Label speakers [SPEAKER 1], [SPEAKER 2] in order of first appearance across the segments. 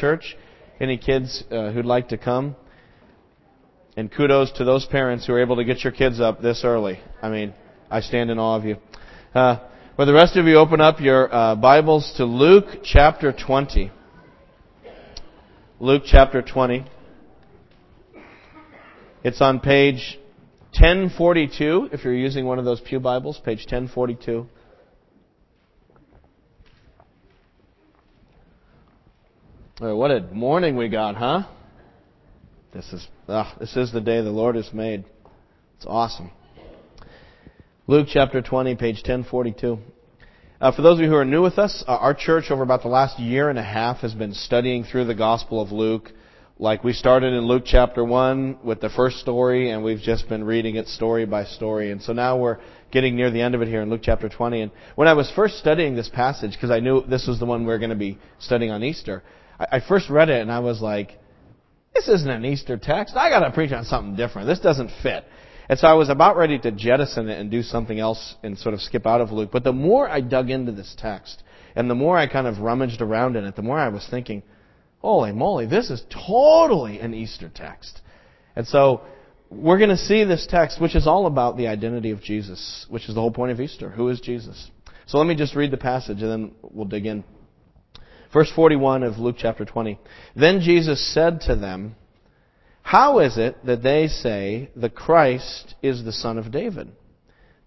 [SPEAKER 1] church? Any kids uh, who'd like to come? And kudos to those parents who are able to get your kids up this early. I mean, I stand in awe of you. Uh, the rest of you open up your uh, Bibles to Luke chapter 20? Luke chapter 20. It's on page 1042, if you're using one of those Pew Bibles, page 1042. What a morning we got, huh? This is ah, this is the day the Lord has made. It's awesome. Luke chapter 20, page 1042. Uh, for those of you who are new with us, uh, our church over about the last year and a half has been studying through the Gospel of Luke. Like we started in Luke chapter 1 with the first story, and we've just been reading it story by story. And so now we're getting near the end of it here in Luke chapter 20. And when I was first studying this passage, because I knew this was the one we are going to be studying on Easter, I, first read it and I was like, this isn't an Easter text. I got to preach on something different. This doesn't fit. And so I was about ready to jettison it and do something else and sort of skip out of Luke. But the more I dug into this text and the more I kind of rummaged around in it, the more I was thinking, holy moly, this is totally an Easter text. And so we're going to see this text, which is all about the identity of Jesus, which is the whole point of Easter. Who is Jesus? So let me just read the passage and then we'll dig in. Verse 41 of Luke chapter 20. Then Jesus said to them, How is it that they say the Christ is the son of David?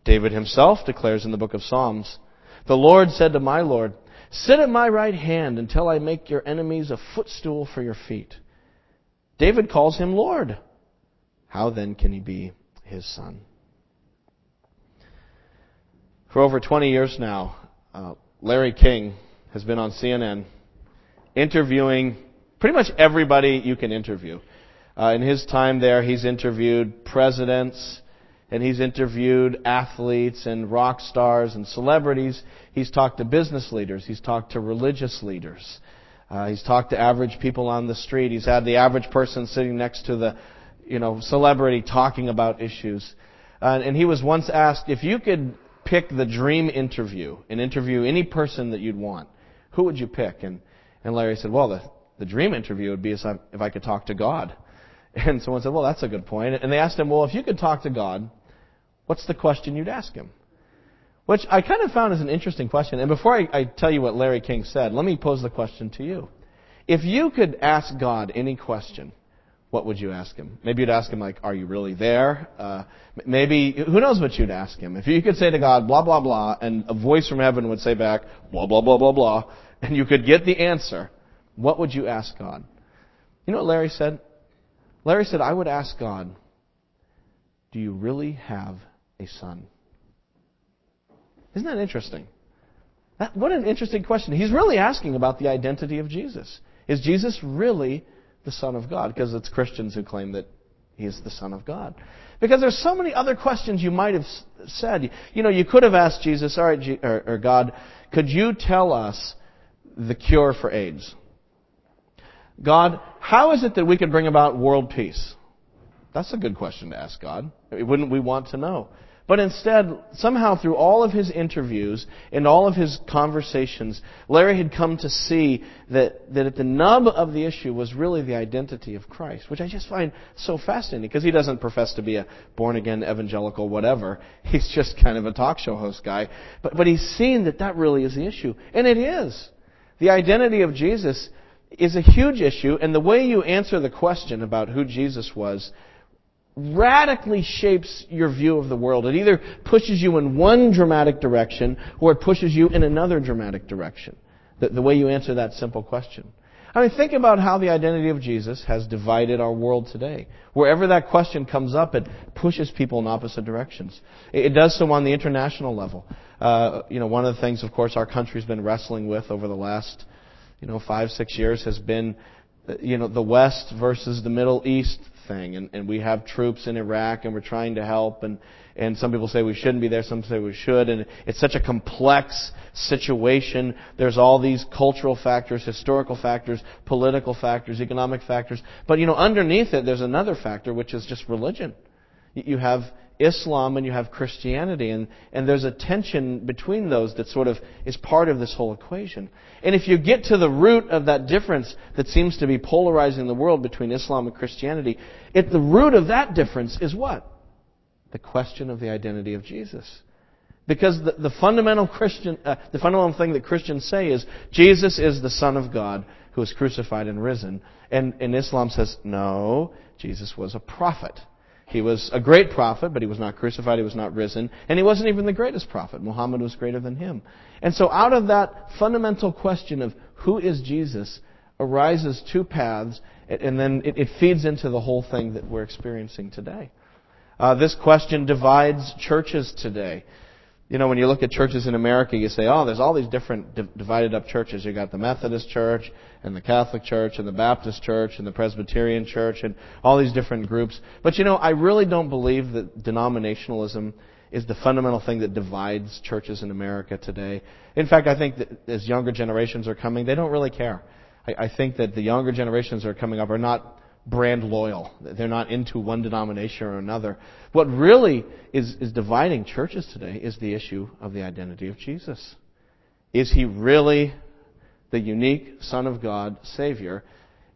[SPEAKER 1] David himself declares in the book of Psalms, The Lord said to my Lord, Sit at my right hand until I make your enemies a footstool for your feet. David calls him Lord. How then can he be his son? For over 20 years now, uh, Larry King has been on CNN interviewing pretty much everybody you can interview. Uh, in his time there, he's interviewed presidents, and he's interviewed athletes and rock stars and celebrities. He's talked to business leaders. He's talked to religious leaders. Uh, he's talked to average people on the street. He's had the average person sitting next to the, you know, celebrity talking about issues. Uh, and he was once asked if you could pick the dream interview and interview any person that you'd want, who would you pick? And and Larry said, well, the, the dream interview would be if I could talk to God. And someone said, well, that's a good point. And they asked him, well, if you could talk to God, what's the question you'd ask him? Which I kind of found as an interesting question. And before I, I tell you what Larry King said, let me pose the question to you. If you could ask God any question, what would you ask him? Maybe you'd ask him like, "Are you really there?" Uh, maybe who knows what you'd ask him? If you could say to God, "Blah blah blah," and a voice from heaven would say back, "Blah blah blah blah blah," and you could get the answer, what would you ask God? You know what Larry said? Larry said, I would ask God, do you really have a son? Isn't that interesting? That, what an interesting question. He's really asking about the identity of Jesus. Is Jesus really the Son of God? Because it's Christians who claim that He is the Son of God. Because there's so many other questions you might have said. You know, you could have asked Jesus, all right, or, or God, could you tell us the cure for AIDS? God, how is it that we could bring about world peace? That's a good question to ask God. Wouldn't we want to know? But instead, somehow through all of his interviews and all of his conversations, Larry had come to see that, that at the nub of the issue was really the identity of Christ, which I just find so fascinating because he doesn't profess to be a born again evangelical whatever. He's just kind of a talk show host guy. But, but he's seen that that really is the issue. And it is. The identity of Jesus is a huge issue, and the way you answer the question about who Jesus was radically shapes your view of the world. It either pushes you in one dramatic direction or it pushes you in another dramatic direction. The, the, way you answer that simple question. I mean, think about how the identity of Jesus has divided our world today. Wherever that question comes up, it pushes people in opposite directions. It, it does so on the international level. Uh, you know, one of the things, of course, our country's been wrestling with over the last, you know, five, six years has been, uh, you know, the West versus the Middle East thing. And, and we have troops in Iraq and we're trying to help and, and some people say we shouldn't be there, some say we should. And it's such a complex situation. There's all these cultural factors, historical factors, political factors, economic factors. But, you know, underneath it, there's another factor, which is just religion. You have Islam and you have Christianity, and, and there's a tension between those that sort of is part of this whole equation. And if you get to the root of that difference that seems to be polarizing the world between Islam and Christianity, at the root of that difference is what? The question of the identity of Jesus. Because the, the fundamental Christian, uh, the fundamental thing that Christians say is Jesus is the Son of God who was crucified and risen. And, and Islam says, no, Jesus was a prophet. He was a great prophet, but he was not crucified, he was not risen, and he wasn't even the greatest prophet. Muhammad was greater than him. And so out of that fundamental question of who is Jesus arises two paths, and then it, feeds into the whole thing that we're experiencing today. Uh, this question divides churches today. You know, when you look at churches in America, you say, oh, there's all these different divided up churches. You got the Methodist Church, and the Catholic Church, and the Baptist Church, and the Presbyterian Church, and all these different groups. But you know, I really don't believe that denominationalism is the fundamental thing that divides churches in America today. In fact, I think that as younger generations are coming, they don't really care. I, I think that the younger generations that are coming up are not brand loyal. They're not into one denomination or another. What really is, is dividing churches today is the issue of the identity of Jesus. Is he really the unique Son of God, Savior?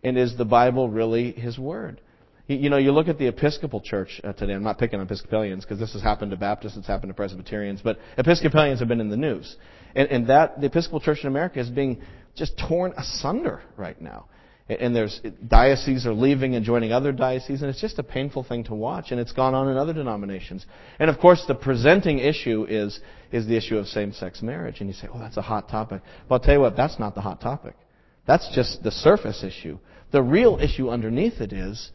[SPEAKER 1] And is the Bible really his word? You know, you look at the Episcopal Church uh, today. I'm not picking on Episcopalians because this has happened to Baptists, it's happened to Presbyterians, but Episcopalians have been in the news. And, and that, the Episcopal Church in America is being just torn asunder right now and there's dioceses are leaving and joining other dioceses, and it's just a painful thing to watch. And it's gone on in other denominations. And of course, the presenting issue is is the issue of same-sex marriage. And you say, "Oh, that's a hot topic." Well, I'll tell you what, that's not the hot topic. That's just the surface issue. The real issue underneath it is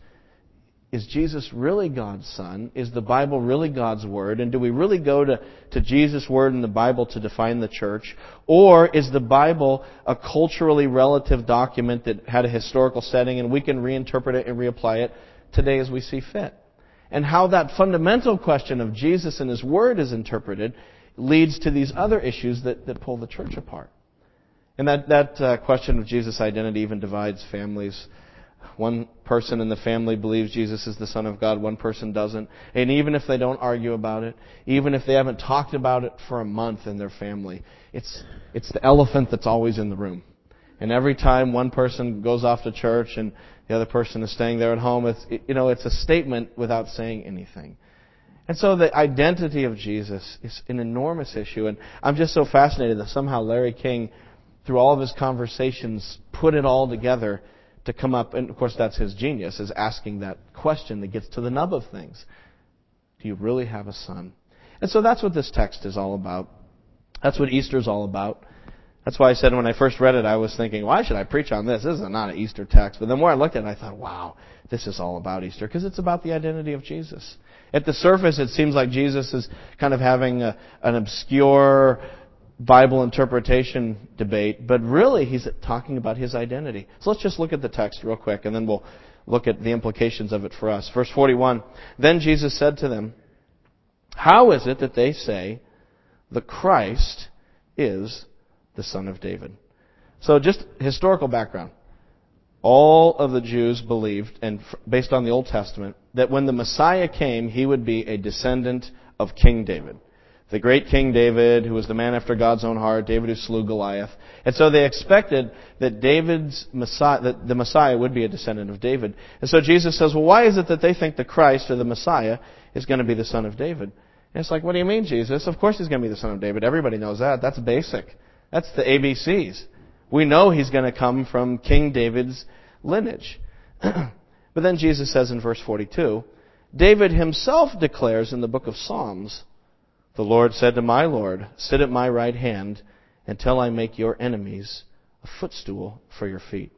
[SPEAKER 1] is Jesus really God's Son? Is the Bible really God's Word? And do we really go to, to Jesus' Word in the Bible to define the church? Or is the Bible a culturally relative document that had a historical setting and we can reinterpret it and reapply it today as we see fit? And how that fundamental question of Jesus and His Word is interpreted leads to these other issues that, that pull the church apart. And that, that uh, question of Jesus' identity even divides families one person in the family believes Jesus is the Son of God, one person doesn't. And even if they don't argue about it, even if they haven't talked about it for a month in their family, it's, it's the elephant that's always in the room. And every time one person goes off to church and the other person is staying there at home, it's, you know, it's a statement without saying anything. And so the identity of Jesus is an enormous issue. And I'm just so fascinated that somehow Larry King, through all of his conversations, put it all together to come up, and of course that's his genius, is asking that question that gets to the nub of things. Do you really have a son? And so that's what this text is all about. That's what Easter is all about. That's why I said when I first read it, I was thinking, why should I preach on this? This is not an Easter text. But the more I looked at it, I thought, wow, this is all about Easter. Because it's about the identity of Jesus. At the surface, it seems like Jesus is kind of having a, an obscure, Bible interpretation debate, but really he's talking about his identity. So let's just look at the text real quick and then we'll look at the implications of it for us. Verse 41. Then Jesus said to them, How is it that they say the Christ is the son of David? So just historical background. All of the Jews believed, and based on the Old Testament, that when the Messiah came, he would be a descendant of King David the great King David, who was the man after God's own heart, David who slew Goliath. And so they expected that David's Messiah, that the Messiah would be a descendant of David. And so Jesus says, well, why is it that they think the Christ or the Messiah is going to be the son of David? And it's like, what do you mean, Jesus? Of course he's going to be the son of David. Everybody knows that. That's basic. That's the ABCs. We know he's going to come from King David's lineage. but then Jesus says in verse 42, David himself declares in the book of Psalms, the Lord said to my Lord, Sit at my right hand until I make your enemies a footstool for your feet.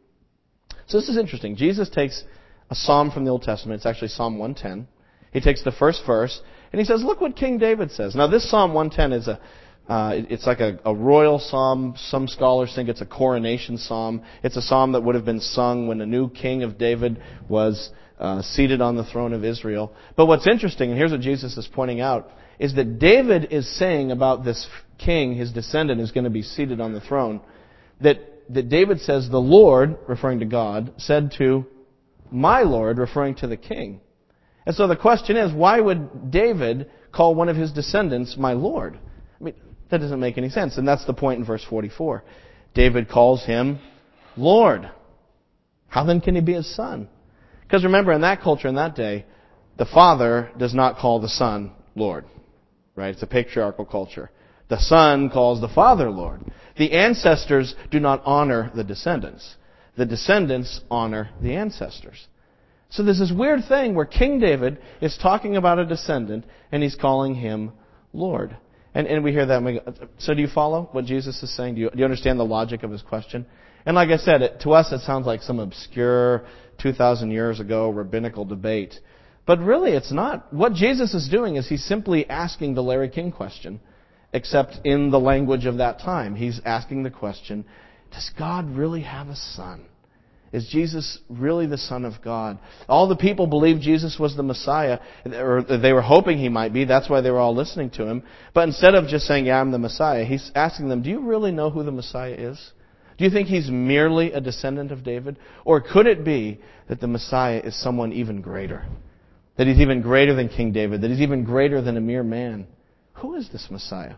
[SPEAKER 1] So this is interesting. Jesus takes a psalm from the Old Testament. It's actually Psalm 110. He takes the first verse and he says, look what King David says. Now this Psalm 110 is a, uh, it's like a, a royal psalm. Some scholars think it's a coronation psalm. It's a psalm that would have been sung when the new king of David was uh, seated on the throne of Israel. But what's interesting, and here's what Jesus is pointing out, is that David is saying about this king, his descendant, is going to be seated on the throne, that, that David says, the Lord, referring to God, said to my Lord, referring to the king. And so the question is, why would David call one of his descendants my Lord? I mean, that doesn't make any sense. And that's the point in verse 44. David calls him Lord. How then can he be his son? Because remember, in that culture, in that day, the father does not call the son Lord. Right? It's a patriarchal culture. The son calls the father Lord. The ancestors do not honor the descendants. The descendants honor the ancestors. So there's this weird thing where King David is talking about a descendant and he's calling him Lord. And, and we hear that. And we go, so do you follow what Jesus is saying? Do you, do you understand the logic of his question? And like I said, it, to us it sounds like some obscure 2,000 years ago rabbinical debate. But really it's not. What Jesus is doing is he's simply asking the Larry King question, except in the language of that time. He's asking the question, does God really have a son? Is Jesus really the Son of God? All the people believed Jesus was the Messiah, or they were hoping he might be. That's why they were all listening to him. But instead of just saying, yeah, I'm the Messiah, he's asking them, do you really know who the Messiah is? Do you think he's merely a descendant of David? Or could it be that the Messiah is someone even greater? That he's even greater than King David? That he's even greater than a mere man? Who is this Messiah?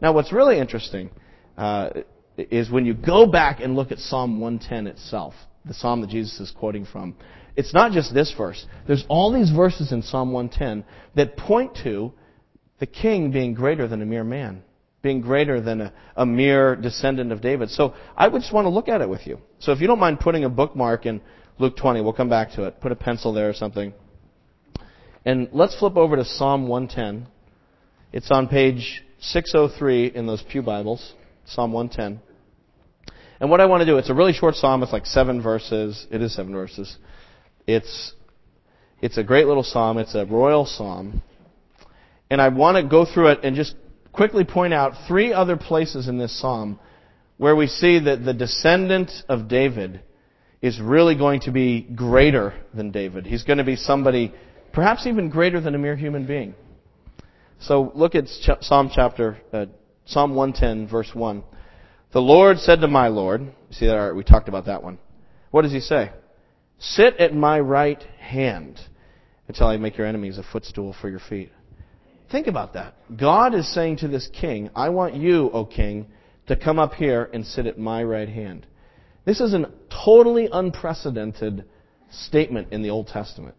[SPEAKER 1] Now, what's really interesting uh, is when you go back and look at Psalm 110 itself the psalm that Jesus is quoting from. It's not just this verse. There's all these verses in Psalm 110 that point to the king being greater than a mere man, being greater than a, a mere descendant of David. So I would just want to look at it with you. So if you don't mind putting a bookmark in Luke 20, we'll come back to it. Put a pencil there or something. And let's flip over to Psalm 110. It's on page 603 in those Pew Bibles. Psalm 110. And what I want to do, it's a really short psalm. It's like seven verses. It is seven verses. It's, it's a great little psalm. It's a royal psalm. And I want to go through it and just quickly point out three other places in this psalm where we see that the descendant of David is really going to be greater than David. He's going to be somebody perhaps even greater than a mere human being. So look at Psalm chapter, uh, Psalm 110 verse 1. The Lord said to my Lord, see that we talked about that one. What does he say? Sit at my right hand until I make your enemies a footstool for your feet. Think about that. God is saying to this king, I want you, O king, to come up here and sit at my right hand. This is a totally unprecedented statement in the Old Testament.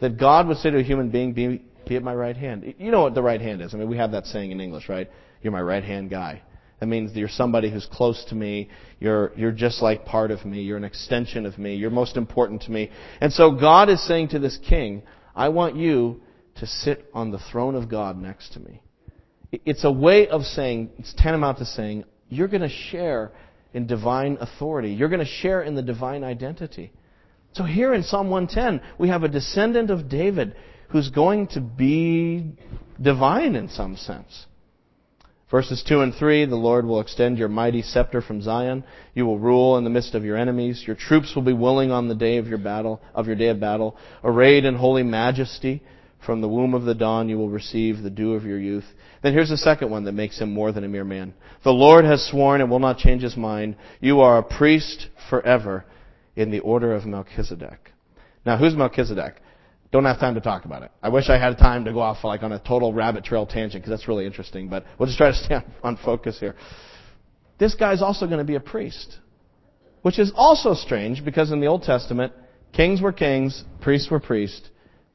[SPEAKER 1] That God would say to a human being, be, be at my right hand. You know what the right hand is. I mean, we have that saying in English, right? You're my right hand guy. That means that you're somebody who's close to me. You're, you're just like part of me. You're an extension of me. You're most important to me. And so God is saying to this king, I want you to sit on the throne of God next to me. It's a way of saying, it's tantamount to saying, you're going to share in divine authority. You're going to share in the divine identity. So here in Psalm 110, we have a descendant of David who's going to be divine in some sense. Verses 2 and 3, the Lord will extend your mighty scepter from Zion. You will rule in the midst of your enemies. Your troops will be willing on the day of your battle, of your day of battle. Arrayed in holy majesty, from the womb of the dawn you will receive the dew of your youth. Then here's the second one that makes him more than a mere man. The Lord has sworn and will not change his mind. You are a priest forever in the order of Melchizedek. Now who's Melchizedek? Don't have time to talk about it. I wish I had time to go off like on a total rabbit trail tangent because that's really interesting, but we'll just try to stay on focus here. This guy's also going to be a priest, which is also strange because in the Old Testament, kings were kings, priests were priests,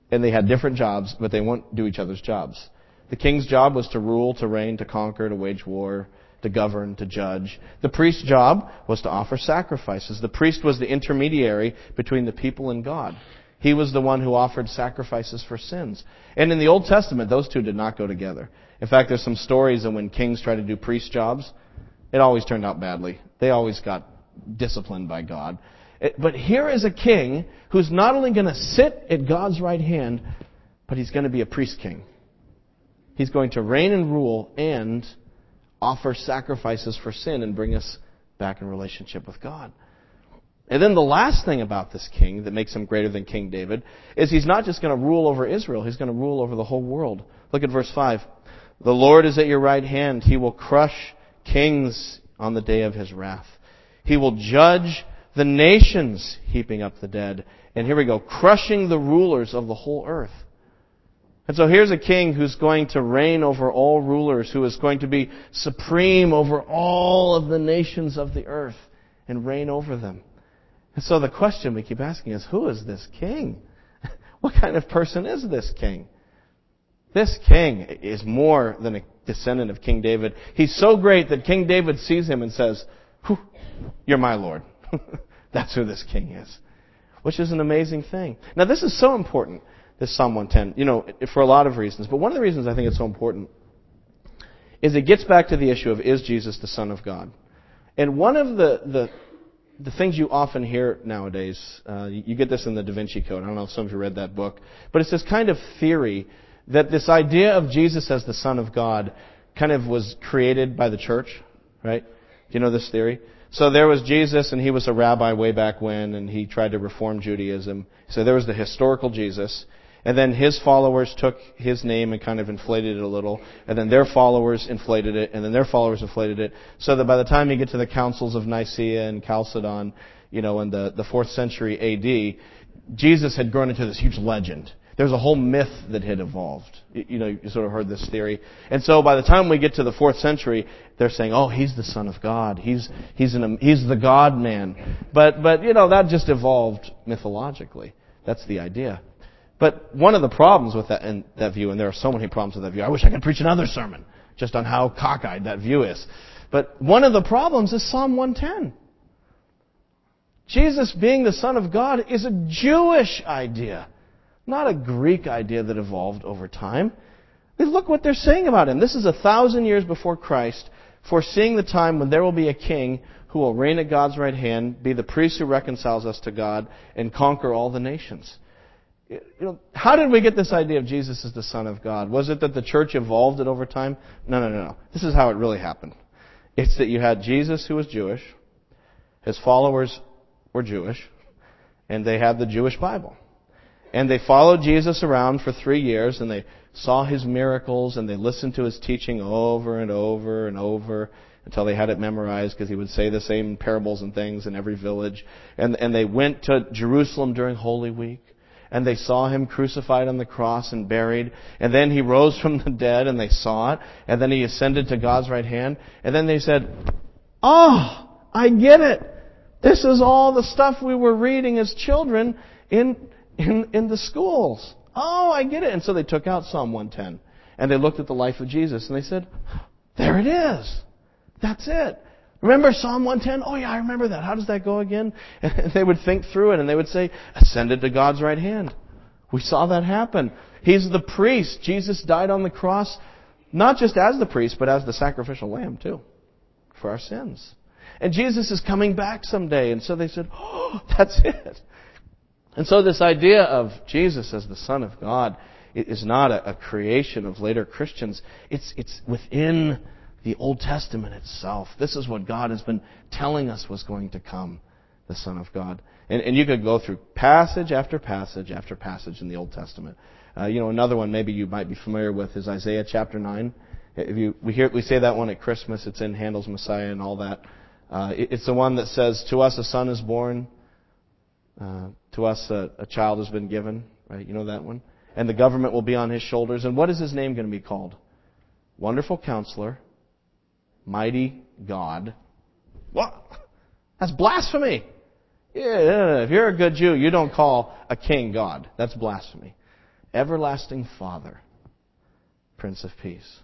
[SPEAKER 1] and they had different jobs, but they won't do each other's jobs. The king's job was to rule, to reign, to conquer, to wage war, to govern, to judge. The priest's job was to offer sacrifices. The priest was the intermediary between the people and God. He was the one who offered sacrifices for sins. And in the Old Testament, those two did not go together. In fact, there's some stories of when kings tried to do priest jobs, it always turned out badly. They always got disciplined by God. But here is a king who's not only going to sit at God's right hand, but he's going to be a priest king. He's going to reign and rule and offer sacrifices for sin and bring us back in relationship with God. And then the last thing about this king that makes him greater than King David is he's not just going to rule over Israel, he's going to rule over the whole world. Look at verse 5. The Lord is at your right hand. He will crush kings on the day of his wrath. He will judge the nations, heaping up the dead. And here we go, crushing the rulers of the whole earth. And so here's a king who's going to reign over all rulers, who is going to be supreme over all of the nations of the earth and reign over them. And so the question we keep asking is, who is this king? what kind of person is this king? This king is more than a descendant of King David. He's so great that King David sees him and says, You're my Lord. That's who this king is. Which is an amazing thing. Now, this is so important, this Psalm 110, you know, for a lot of reasons. But one of the reasons I think it's so important is it gets back to the issue of is Jesus the Son of God? And one of the, the, the things you often hear nowadays, uh, you, get this in the Da Vinci Code. I don't know if some of you read that book, but it's this kind of theory that this idea of Jesus as the Son of God kind of was created by the church, right? Do you know this theory? So there was Jesus, and he was a rabbi way back when, and he tried to reform Judaism. So there was the historical Jesus, and then his followers took his name and kind of inflated it a little, and then their followers inflated it, and then their followers inflated it, so that by the time you get to the councils of Nicaea and Chalcedon, you know, in the, the fourth century AD, Jesus had grown into this huge legend. There's a whole myth that had evolved. You know, you sort of heard this theory. And so by the time we get to the fourth century, they're saying, oh, he's the son of God. He's, he's, an, he's the God man. But, but, you know, that just evolved mythologically. That's the idea. But one of the problems with that, and that view, and there are so many problems with that view, I wish I could preach another sermon just on how cockeyed that view is. But one of the problems is Psalm 110. Jesus being the Son of God is a Jewish idea not a Greek idea that evolved over time. Look what they're saying about him. This is a thousand years before Christ, foreseeing the time when there will be a king who will reign at God's right hand, be the priest who reconciles us to God, and conquer all the nations. You know, how did we get this idea of Jesus as the Son of God? Was it that the church evolved it over time? No, no, no, no. This is how it really happened. It's that you had Jesus who was Jewish, his followers were Jewish, and they had the Jewish Bible. And they followed Jesus around for three years and they saw his miracles and they listened to his teaching over and over and over until they had it memorized because he would say the same parables and things in every village. And, and they went to Jerusalem during Holy Week and they saw him crucified on the cross and buried. And then he rose from the dead and they saw it. And then he ascended to God's right hand. And then they said, Oh, I get it. This is all the stuff we were reading as children in in, in the schools. Oh, I get it. And so they took out Psalm 110 and they looked at the life of Jesus and they said, there it is. That's it. Remember Psalm 110? Oh yeah, I remember that. How does that go again? And they would think through it and they would say, ascended to God's right hand. We saw that happen. He's the priest. Jesus died on the cross, not just as the priest, but as the sacrificial lamb too, for our sins. And Jesus is coming back someday. And so they said, oh, that's it. And so this idea of Jesus as the Son of God is not a, creation of later Christians. It's, it's within the Old Testament itself. This is what God has been telling us was going to come, the Son of God. And, and you could go through passage after passage after passage in the Old Testament. Uh, you know, another one maybe you might be familiar with is Isaiah chapter 9. If you, we, hear, we say that one at Christmas. It's in Handel's Messiah and all that. Uh, it, it's the one that says, To us a son is born, uh, to us, a, a child has been given, right? You know that one? And the government will be on his shoulders. And what is his name going to be called? Wonderful Counselor, Mighty God. What? That's blasphemy. Yeah, if you're a good Jew, you don't call a king God. That's blasphemy. Everlasting Father, Prince of Peace.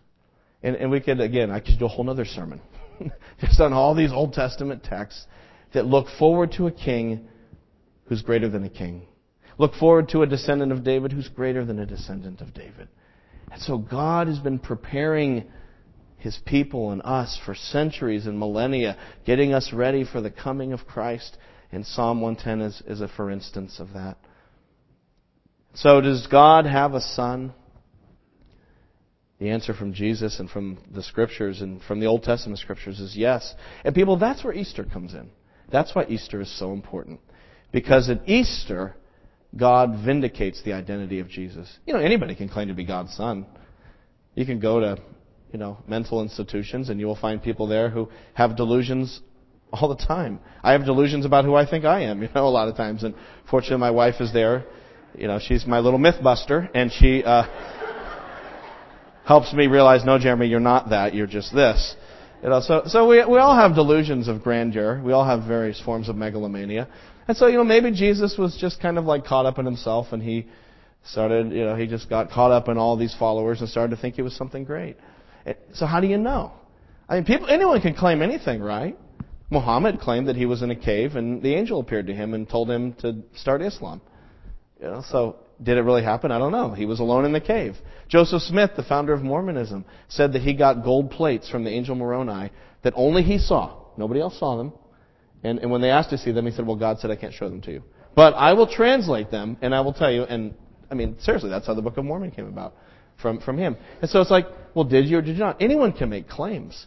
[SPEAKER 1] And, and we could, again, I could do a whole other sermon just on all these Old Testament texts that look forward to a king who's greater than a king. Look forward to a descendant of David who's greater than a descendant of David. And so God has been preparing his people and us for centuries and millennia, getting us ready for the coming of Christ. And Psalm 110 is, is a for instance of that. So does God have a son? The answer from Jesus and from the scriptures and from the Old Testament scriptures is yes. And people, that's where Easter comes in. That's why Easter is so important. Because at Easter, God vindicates the identity of Jesus. You know, anybody can claim to be God's son. You can go to, you know, mental institutions and you will find people there who have delusions all the time. I have delusions about who I think I am, you know, a lot of times. And fortunately, my wife is there. You know, she's my little myth buster, and she, uh, helps me realize, no, Jeramie, you're not that. You're just this. You know, so, so we, we all have delusions of grandeur. We all have various forms of megalomania. And so, you know, maybe Jesus was just kind of like caught up in himself and he started, you know, he just got caught up in all these followers and started to think he was something great. So how do you know? I mean, people, anyone can claim anything, right? Muhammad claimed that he was in a cave and the angel appeared to him and told him to start Islam. You know, so did it really happen? I don't know. He was alone in the cave. Joseph Smith, the founder of Mormonism, said that he got gold plates from the angel Moroni that only he saw. Nobody else saw them. And, and when they asked to see them, he said, well, God said I can't show them to you. But I will translate them and I will tell you. And I mean, seriously, that's how the Book of Mormon came about from, from him. And so it's like, well, did you or did you not? Anyone can make claims.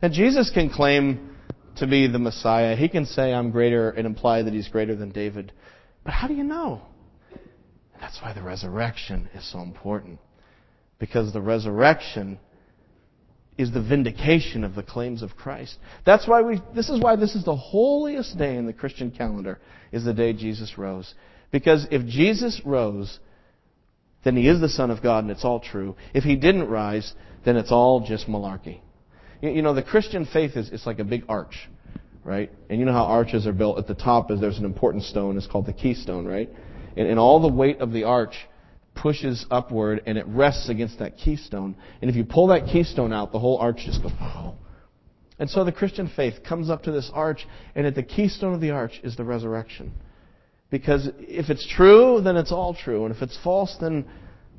[SPEAKER 1] And Jesus can claim to be the Messiah. He can say, I'm greater and imply that he's greater than David. But how do you know? That's why the resurrection is so important. Because the resurrection is the vindication of the claims of Christ. That's why we, this is why this is the holiest day in the Christian calendar, is the day Jesus rose. Because if Jesus rose, then he is the Son of God and it's all true. If he didn't rise, then it's all just malarkey. You know, the Christian faith is it's like a big arch, right? And you know how arches are built. At the top is there's an important stone. It's called the keystone, right? And, and all the weight of the arch pushes upward and it rests against that keystone. And if you pull that keystone out, the whole arch just goes. And so the Christian faith comes up to this arch, and at the keystone of the arch is the resurrection. Because if it's true, then it's all true. And if it's false, then,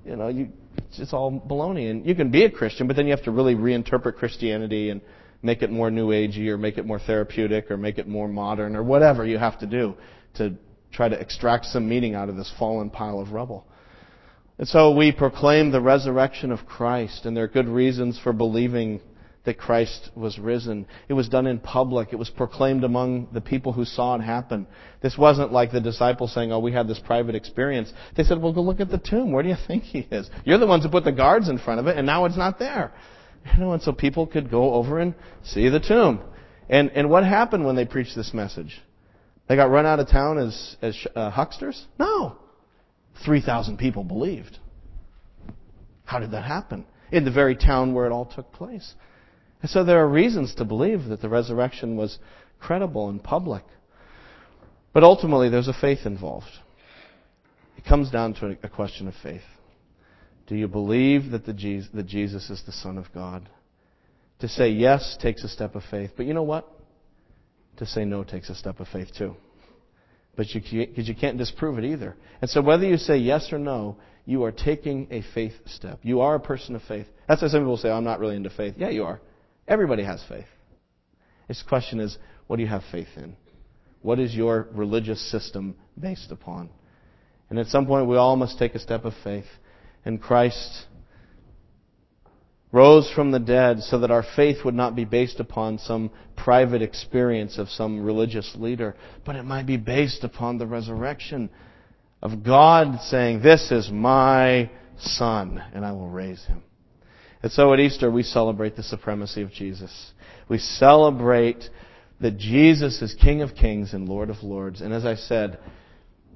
[SPEAKER 1] you know, you, it's all baloney. And you can be a Christian, but then you have to really reinterpret Christianity and make it more new agey or make it more therapeutic or make it more modern or whatever you have to do to try to extract some meaning out of this fallen pile of rubble. And so we proclaim the resurrection of Christ, and there are good reasons for believing that Christ was risen. It was done in public. It was proclaimed among the people who saw it happen. This wasn't like the disciples saying, oh, we had this private experience. They said, well, go look at the tomb. Where do you think he is? You're the ones who put the guards in front of it, and now it's not there. You know, and so people could go over and see the tomb. And, and what happened when they preached this message? They got run out of town as, as uh, hucksters? No. 3,000 people believed. How did that happen? In the very town where it all took place. And so there are reasons to believe that the resurrection was credible and public. But ultimately, there's a faith involved. It comes down to a question of faith. Do you believe that, Jesus, that Jesus is the Son of God? To say yes takes a step of faith. But you know what? To say no takes a step of faith too. But you, because you can't disprove it either. And so whether you say yes or no, you are taking a faith step. You are a person of faith. That's why some people say, I'm not really into faith. Yeah, you are. Everybody has faith. This question is, what do you have faith in? What is your religious system based upon? And at some point, we all must take a step of faith. And Christ rose from the dead so that our faith would not be based upon some private experience of some religious leader, but it might be based upon the resurrection of God saying, This is my son, and I will raise him. And so at Easter, we celebrate the supremacy of Jesus. We celebrate that Jesus is King of Kings and Lord of Lords. And as I said,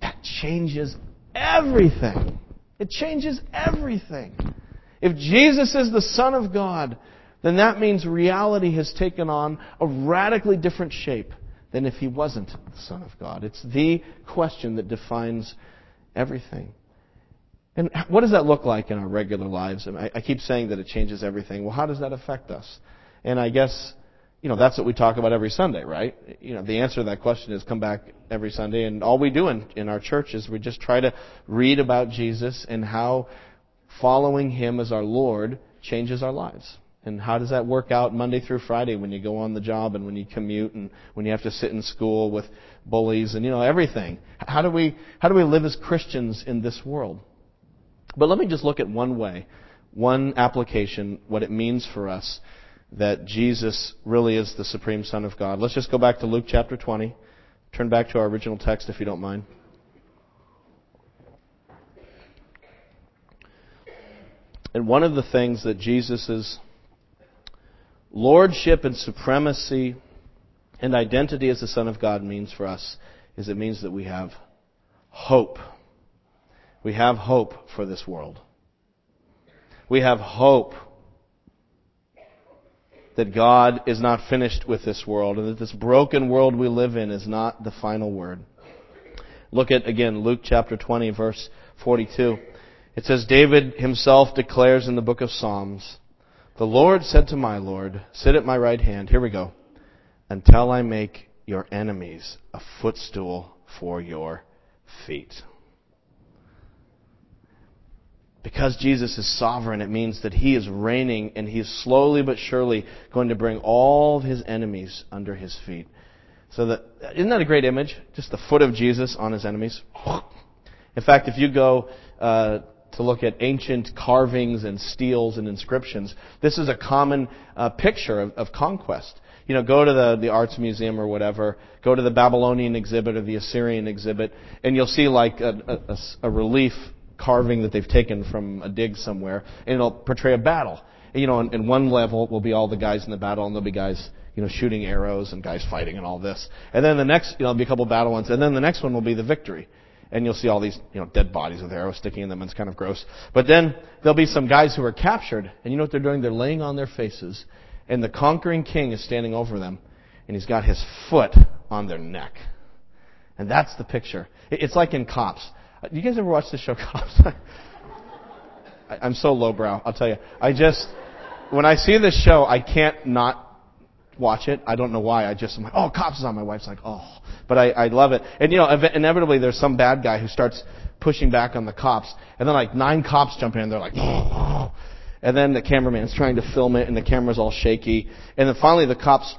[SPEAKER 1] that changes everything. It changes everything. If Jesus is the Son of God, then that means reality has taken on a radically different shape than if he wasn't the Son of God. It's the question that defines everything. And what does that look like in our regular lives? I, I keep saying that it changes everything. Well, how does that affect us? And I guess, you know, that's what we talk about every Sunday, right? You know, the answer to that question is come back every Sunday, and all we do in, in our church is we just try to read about Jesus and how following Him as our Lord changes our lives. And how does that work out Monday through Friday when you go on the job and when you commute and when you have to sit in school with bullies and you know everything? How do we how do we live as Christians in this world? But let me just look at one way, one application, what it means for us that Jesus really is the supreme Son of God. Let's just go back to Luke chapter 20. Turn back to our original text if you don't mind. And one of the things that Jesus' lordship and supremacy and identity as the Son of God means for us is it means that we have hope we have hope for this world. We have hope that God is not finished with this world and that this broken world we live in is not the final word. Look at again Luke chapter 20 verse 42. It says, David himself declares in the book of Psalms, The Lord said to my Lord, Sit at my right hand, here we go, until I make your enemies a footstool for your feet. Because Jesus is sovereign, it means that He is reigning and He is slowly but surely going to bring all of His enemies under His feet. So that, isn't that a great image? Just the foot of Jesus on His enemies. In fact, if you go uh, to look at ancient carvings and steles and inscriptions, this is a common uh, picture of, of conquest. You know, go to the, the arts museum or whatever, go to the Babylonian exhibit or the Assyrian exhibit, and you'll see like a, a, a relief carving that they've taken from a dig somewhere, and it'll portray a battle. And, you know, in, in one level will be all the guys in the battle, and there'll be guys, you know, shooting arrows and guys fighting and all this. And then the next, you know, there'll be a couple battle ones, and then the next one will be the victory. And you'll see all these you know dead bodies with arrows sticking in them and it's kind of gross. But then there'll be some guys who are captured and you know what they're doing? They're laying on their faces and the conquering king is standing over them and he's got his foot on their neck. And that's the picture. It's like in cops you guys ever watch the show cops i'm so lowbrow i'll tell you i just when i see this show i can't not watch it. I don't know why. I just I'm like, oh, cops is on. My wife's like, oh, but I, I love it. And you know, ev- inevitably there's some bad guy who starts pushing back on the cops, and then like nine cops jump in, and they're like, oh. and then the cameraman's trying to film it, and the camera's all shaky, and then finally the cops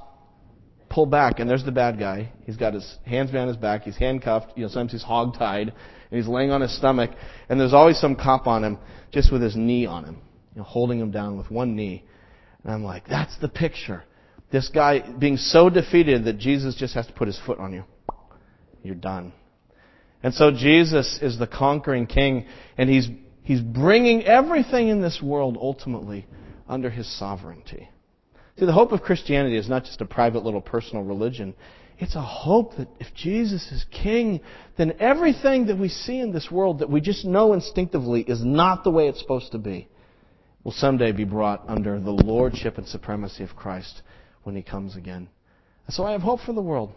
[SPEAKER 1] pull back, and there's the bad guy. He's got his hands behind his back. He's handcuffed. You know, sometimes he's hog-tied, and he's laying on his stomach, and there's always some cop on him, just with his knee on him, you know, holding him down with one knee. And I'm like, that's the picture. This guy being so defeated that Jesus just has to put his foot on you. You're done. And so Jesus is the conquering king, and he's, he's bringing everything in this world ultimately under his sovereignty. See, the hope of Christianity is not just a private little personal religion. It's a hope that if Jesus is king, then everything that we see in this world that we just know instinctively is not the way it's supposed to be will someday be brought under the lordship and supremacy of Christ when he comes again. so I have hope for the world.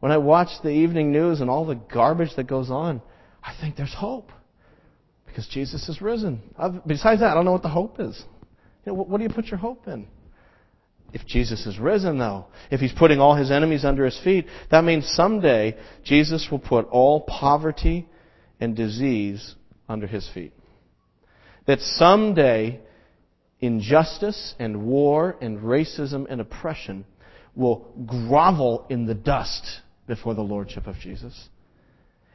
[SPEAKER 1] When I watch the evening news and all the garbage that goes on, I think there's hope. Because Jesus is risen. I've, besides that, I don't know what the hope is. You know, what, what do you put your hope in? If Jesus is risen, though, if he's putting all his enemies under his feet, that means someday Jesus will put all poverty and disease under his feet. That someday injustice and war and racism and oppression will grovel in the dust before the lordship of Jesus.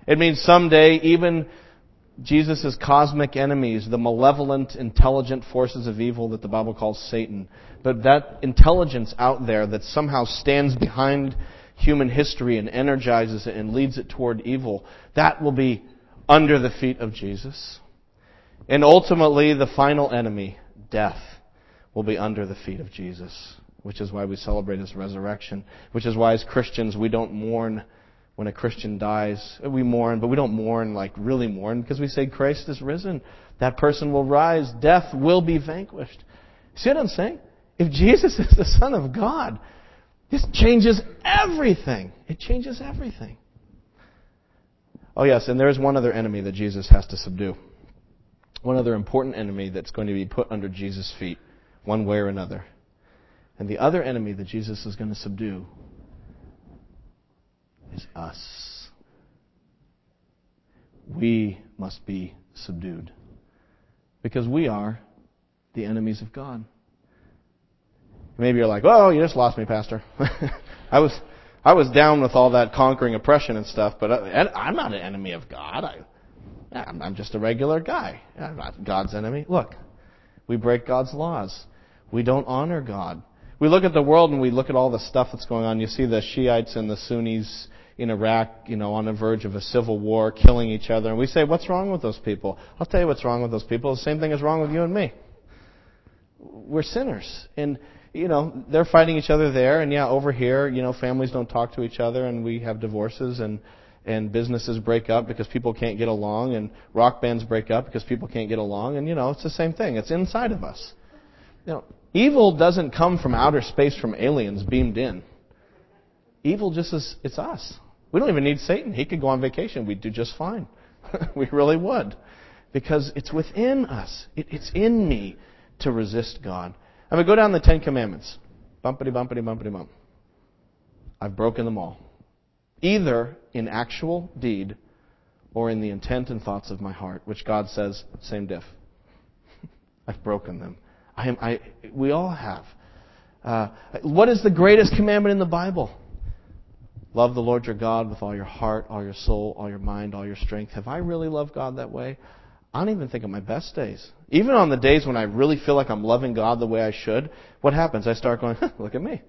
[SPEAKER 1] It means someday even Jesus' cosmic enemies, the malevolent, intelligent forces of evil that the Bible calls Satan, but that intelligence out there that somehow stands behind human history and energizes it and leads it toward evil, that will be under the feet of Jesus. And ultimately, the final enemy, death will be under the feet of Jesus, which is why we celebrate his resurrection, which is why as Christians we don't mourn when a Christian dies. We mourn, but we don't mourn like really mourn because we say Christ is risen. That person will rise. Death will be vanquished. See what I'm saying? If Jesus is the Son of God, this changes everything. It changes everything. Oh, yes, and there is one other enemy that Jesus has to subdue one other important enemy that's going to be put under Jesus' feet, one way or another. And the other enemy that Jesus is going to subdue is us. We must be subdued. Because we are the enemies of God. Maybe you're like, oh, you just lost me, Pastor. I was, I was down with all that conquering oppression and stuff, but uh, I'm not an enemy of God. I, I'm just a regular guy. I'm not God's enemy. Look, we break God's laws. We don't honor God. We look at the world and we look at all the stuff that's going on. You see the Shiites and the Sunnis in Iraq, you know, on the verge of a civil war, killing each other. And we say, what's wrong with those people? I'll tell you what's wrong with those people. The same thing is wrong with you and me. We're sinners. And, you know, they're fighting each other there. And yeah, over here, you know, families don't talk to each other and we have divorces and and businesses break up because people can't get along, and rock bands break up because people can't get along, and you know, it's the same thing. It's inside of us. You know, evil doesn't come from outer space from aliens beamed in. Evil just is, it's us. We don't even need Satan. He could go on vacation. We'd do just fine. we really would. Because it's within us. It, it's in me to resist God. I'm going to go down the Ten Commandments. Bumpity, bumpity, bumpity, bump. I've broken them all. Either in actual deed or in the intent and thoughts of my heart, which God says, same diff. I've broken them. I am, I, we all have. Uh, what is the greatest commandment in the Bible? Love the Lord your God with all your heart, all your soul, all your mind, all your strength. Have I really loved God that way? I don't even think of my best days. Even on the days when I really feel like I'm loving God the way I should, what happens? I start going, look at me.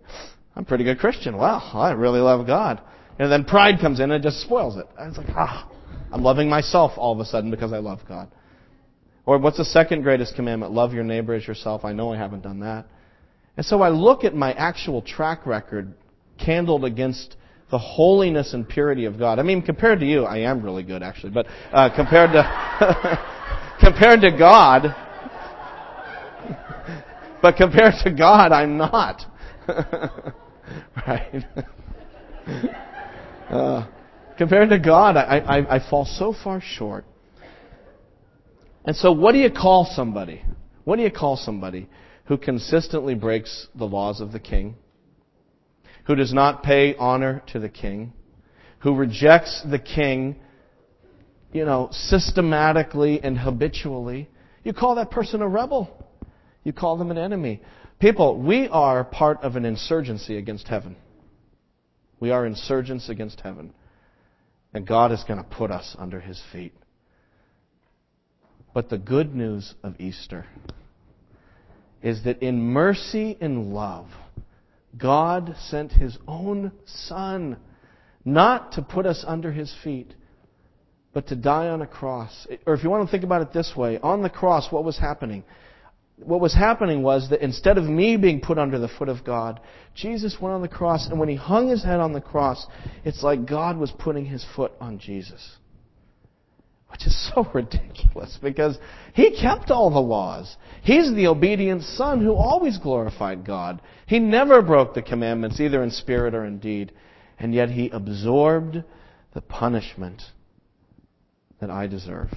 [SPEAKER 1] I'm a pretty good Christian. Wow, I really love God. And then pride comes in and just spoils it. It's like, ah, I'm loving myself all of a sudden because I love God. Or what's the second greatest commandment? Love your neighbor as yourself. I know I haven't done that. And so I look at my actual track record candled against the holiness and purity of God. I mean, compared to you, I am really good actually, but uh, compared to compared to God, but compared to God, I'm not. right? Uh, compared to God, I, I, I fall so far short. And so, what do you call somebody? What do you call somebody who consistently breaks the laws of the king? Who does not pay honor to the king? Who rejects the king, you know, systematically and habitually? You call that person a rebel. You call them an enemy. People, we are part of an insurgency against heaven. We are insurgents against heaven. And God is going to put us under his feet. But the good news of Easter is that in mercy and love, God sent his own Son not to put us under his feet, but to die on a cross. Or if you want to think about it this way, on the cross, what was happening? What was happening was that instead of me being put under the foot of God, Jesus went on the cross, and when he hung his head on the cross, it's like God was putting his foot on Jesus which is so ridiculous because he kept all the laws. He's the obedient son who always glorified God. He never broke the commandments, either in spirit or in deed, and yet he absorbed the punishment that I deserve.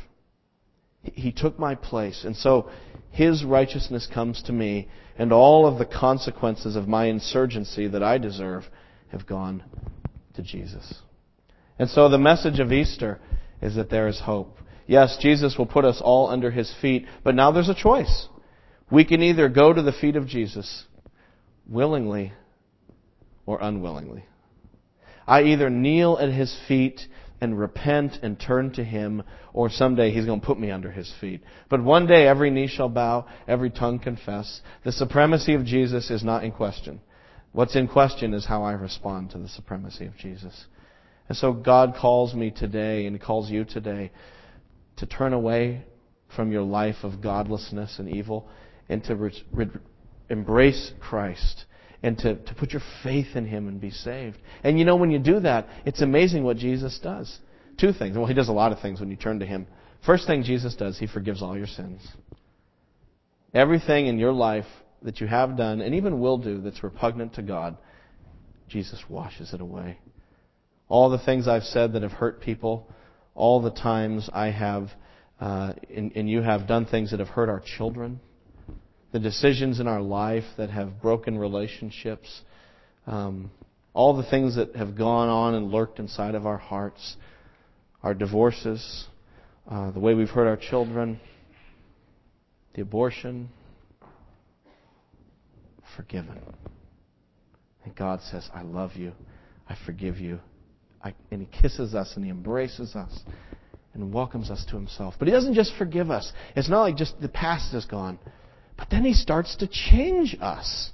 [SPEAKER 1] He took my place, and so his righteousness comes to me, and all of the consequences of my insurgency that I deserve have gone to Jesus. And so the message of Easter is that there is hope. Yes, Jesus will put us all under his feet, but now there's a choice. We can either go to the feet of Jesus willingly or unwillingly. I either kneel at his feet and repent and turn to him, or someday he's going to put me under his feet. But one day every knee shall bow, every tongue confess. The supremacy of Jesus is not in question. What's in question is how I respond to the supremacy of Jesus. And so God calls me today and calls you today to turn away from your life of godlessness and evil and to re- re- embrace Christ and to, to put your faith in Him and be saved. And you know, when you do that, it's amazing what Jesus does. Two things. Well, He does a lot of things when you turn to Him. First thing Jesus does, He forgives all your sins. Everything in your life that you have done and even will do that's repugnant to God, Jesus washes it away. All the things I've said that have hurt people, all the times I have, uh, and, and you have done things that have hurt our children, the decisions in our life that have broken relationships, um, all the things that have gone on and lurked inside of our hearts, our divorces, uh, the way we've hurt our children, the abortion, forgiven. And God says, I love you. I forgive you and he kisses us and he embraces us and welcomes us to himself. But he doesn't just forgive us. It's not like just the past is gone. But then he starts to change us.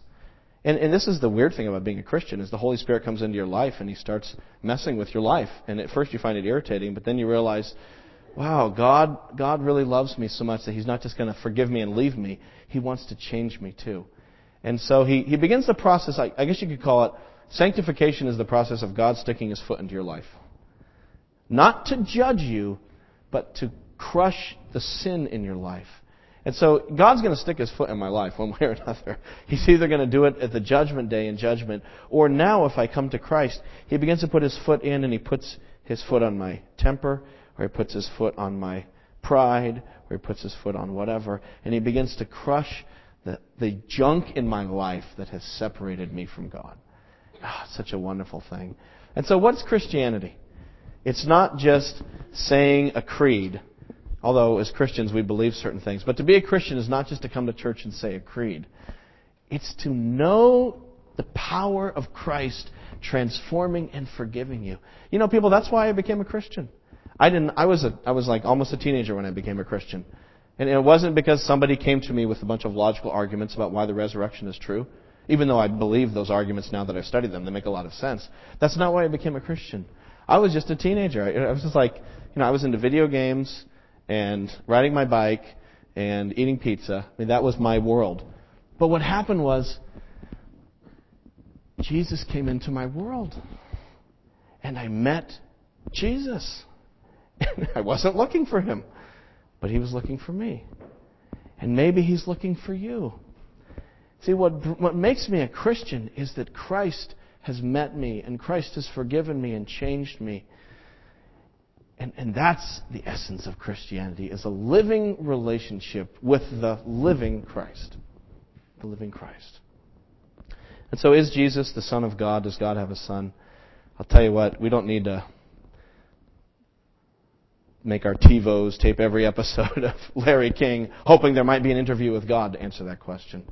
[SPEAKER 1] And, and this is the weird thing about being a Christian is the Holy Spirit comes into your life and he starts messing with your life. And at first you find it irritating, but then you realize, wow, God, God really loves me so much that he's not just going to forgive me and leave me. He wants to change me too. And so he, he begins the process, I, I guess you could call it Sanctification is the process of God sticking his foot into your life. not to judge you, but to crush the sin in your life. And so God's going to stick his foot in my life one way or another. He's either going to do it at the judgment day in judgment, or now if I come to Christ, he begins to put his foot in and he puts his foot on my temper, or he puts his foot on my pride, or he puts his foot on whatever, and he begins to crush the, the junk in my life that has separated me from God. Ah, such a wonderful thing. And so what's Christianity? It's not just saying a creed Although, as Christians, we believe certain things. But to be a Christian is not just to come to church and say a creed. It's to know the power of Christ transforming and forgiving you. You know, people, that's why I became a Christian. I didn't, I was a, I was like almost a teenager when I became a Christian. And it wasn't because somebody came to me with a bunch of logical arguments about why the resurrection is true. Even though I believe those arguments now that I've studied them, they make a lot of sense. That's not why I became a Christian. I was just a teenager. I was just like, you know, I was into video games and riding my bike and eating pizza. I mean, that was my world. But what happened was, Jesus came into my world. And I met Jesus. And I wasn't looking for him, but he was looking for me. And maybe he's looking for you. See, what, what makes me a Christian is that Christ has met me, and Christ has forgiven me and changed me. And, and that's the essence of Christianity, is a living relationship with the living Christ. The living Christ. And so is Jesus the Son of God? Does God have a Son? I'll tell you what, we don't need to make our TiVos tape every episode of Larry King, hoping there might be an interview with God to answer that question.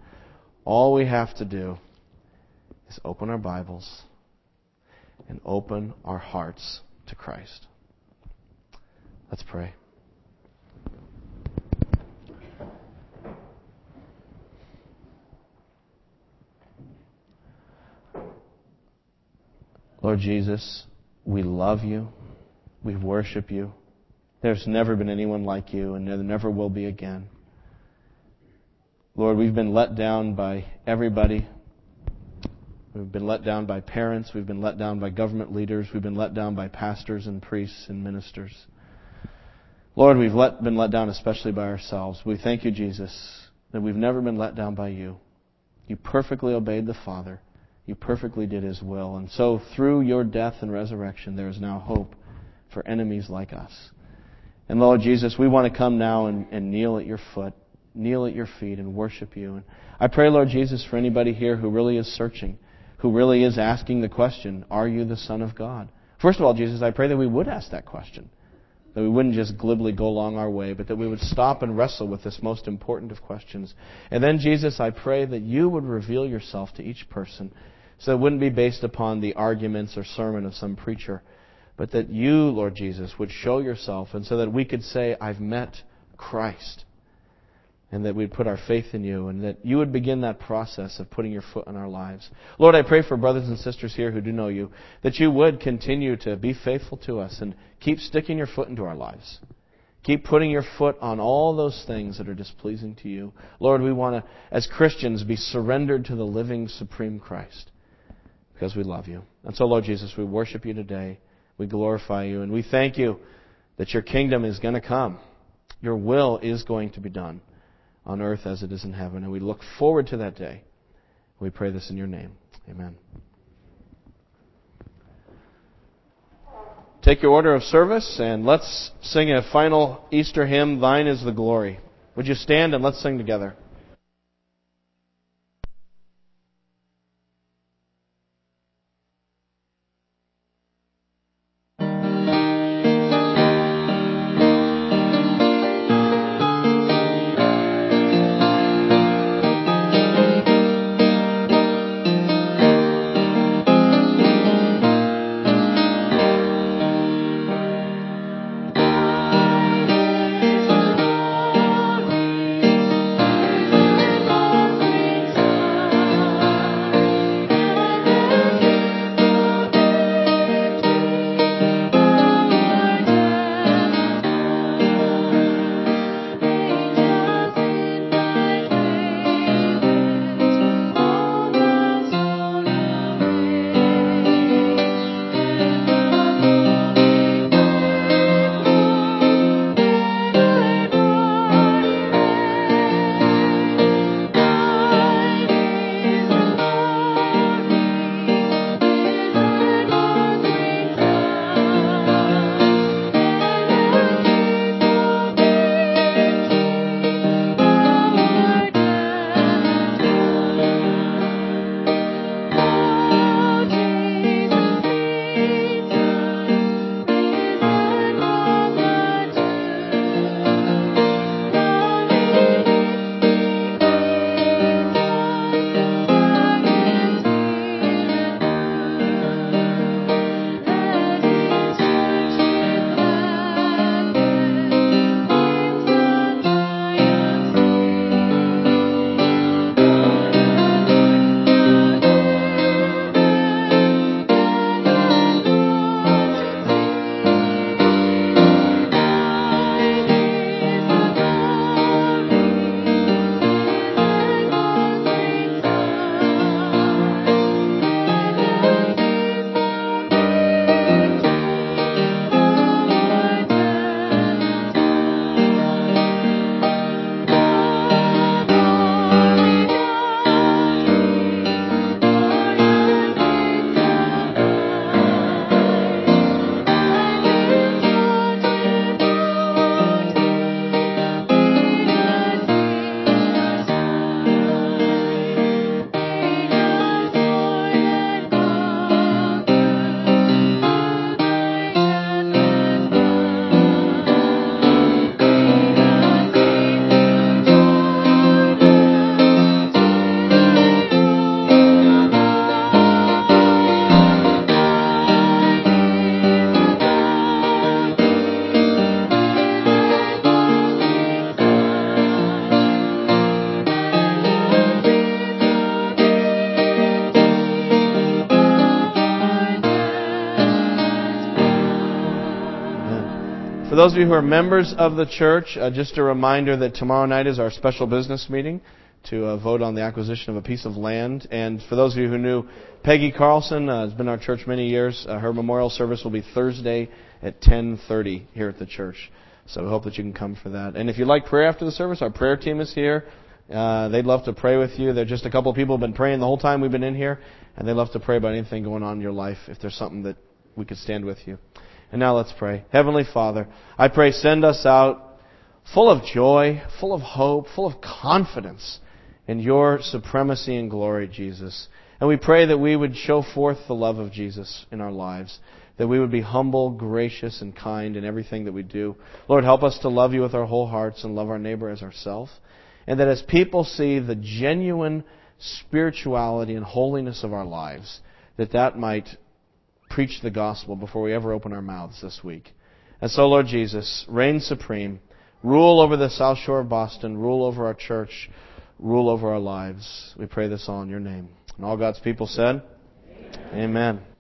[SPEAKER 1] All we have to do is open our Bibles and open our hearts to Christ. Let's pray. Lord Jesus, we love you. We worship you. There's never been anyone like you, and there never will be again. Lord, we've been let down by everybody. We've been let down by parents. We've been let down by government leaders. We've been let down by pastors and priests and ministers. Lord, we've let, been let down especially by ourselves. We thank you, Jesus, that we've never been let down by you. You perfectly obeyed the Father. You perfectly did His will. And so, through your death and resurrection, there is now hope for enemies like us. And Lord Jesus, we want to come now and, and kneel at your foot, kneel at your feet, and worship you. And I pray, Lord Jesus, for anybody here who really is searching, who really is asking the question, Are you the Son of God? First of all, Jesus, I pray that we would ask that question. That we wouldn't just glibly go along our way, but that we would stop and wrestle with this most important of questions. And then, Jesus, I pray that you would reveal yourself to each person so it wouldn't be based upon the arguments or sermon of some preacher, but that you, Lord Jesus, would show yourself and so that we could say, I've met Christ and that we'd put our faith in you, and that you would begin that process of putting your foot in our lives. Lord, I pray for brothers and sisters here who do know you, that you would continue to be faithful to us and keep sticking your foot into our lives. Keep putting your foot on all those things that are displeasing to you. Lord, we want to, as Christians, be surrendered to the living, supreme Christ because we love you. And so, Lord Jesus, we worship you today. We glorify you, and we thank you that your kingdom is going to come. Your will is going to be done on earth as it is in heaven. And we look forward to that day. We pray this in your name. Amen. Take your order of service and let's sing a final Easter hymn, Thine is the Glory. Would you stand and let's sing together? Those of you who are members of the church, uh, just a reminder that tomorrow night is our special business meeting to uh, vote on the acquisition of a piece of land. And for those of you who knew Peggy Carlson, uh, has been our church many years. Uh, her memorial service will be Thursday at 10:30 here at the church. So we hope that you can come for that. And if you'd like prayer after the service, our prayer team is here. Uh, they'd love to pray with you. There are just a couple of people who've been praying the whole time we've been in here, and they'd love to pray about anything going on in your life. If there's something that we could stand with you. And now let's pray. Heavenly Father, I pray send us out full of joy, full of hope, full of confidence in your supremacy and glory, Jesus. And we pray that we would show forth the love of Jesus in our lives, that we would be humble, gracious, and kind in everything that we do. Lord, help us to love you with our whole hearts and love our neighbor as ourselves. And that as people see the genuine spirituality and holiness of our lives, that that might preach the gospel before we ever open our mouths this week. And so, Lord Jesus, reign supreme. Rule over the South Shore of Boston. Rule over our church. Rule over our lives. We pray this all in your name. And all God's people said, Amen. Amen.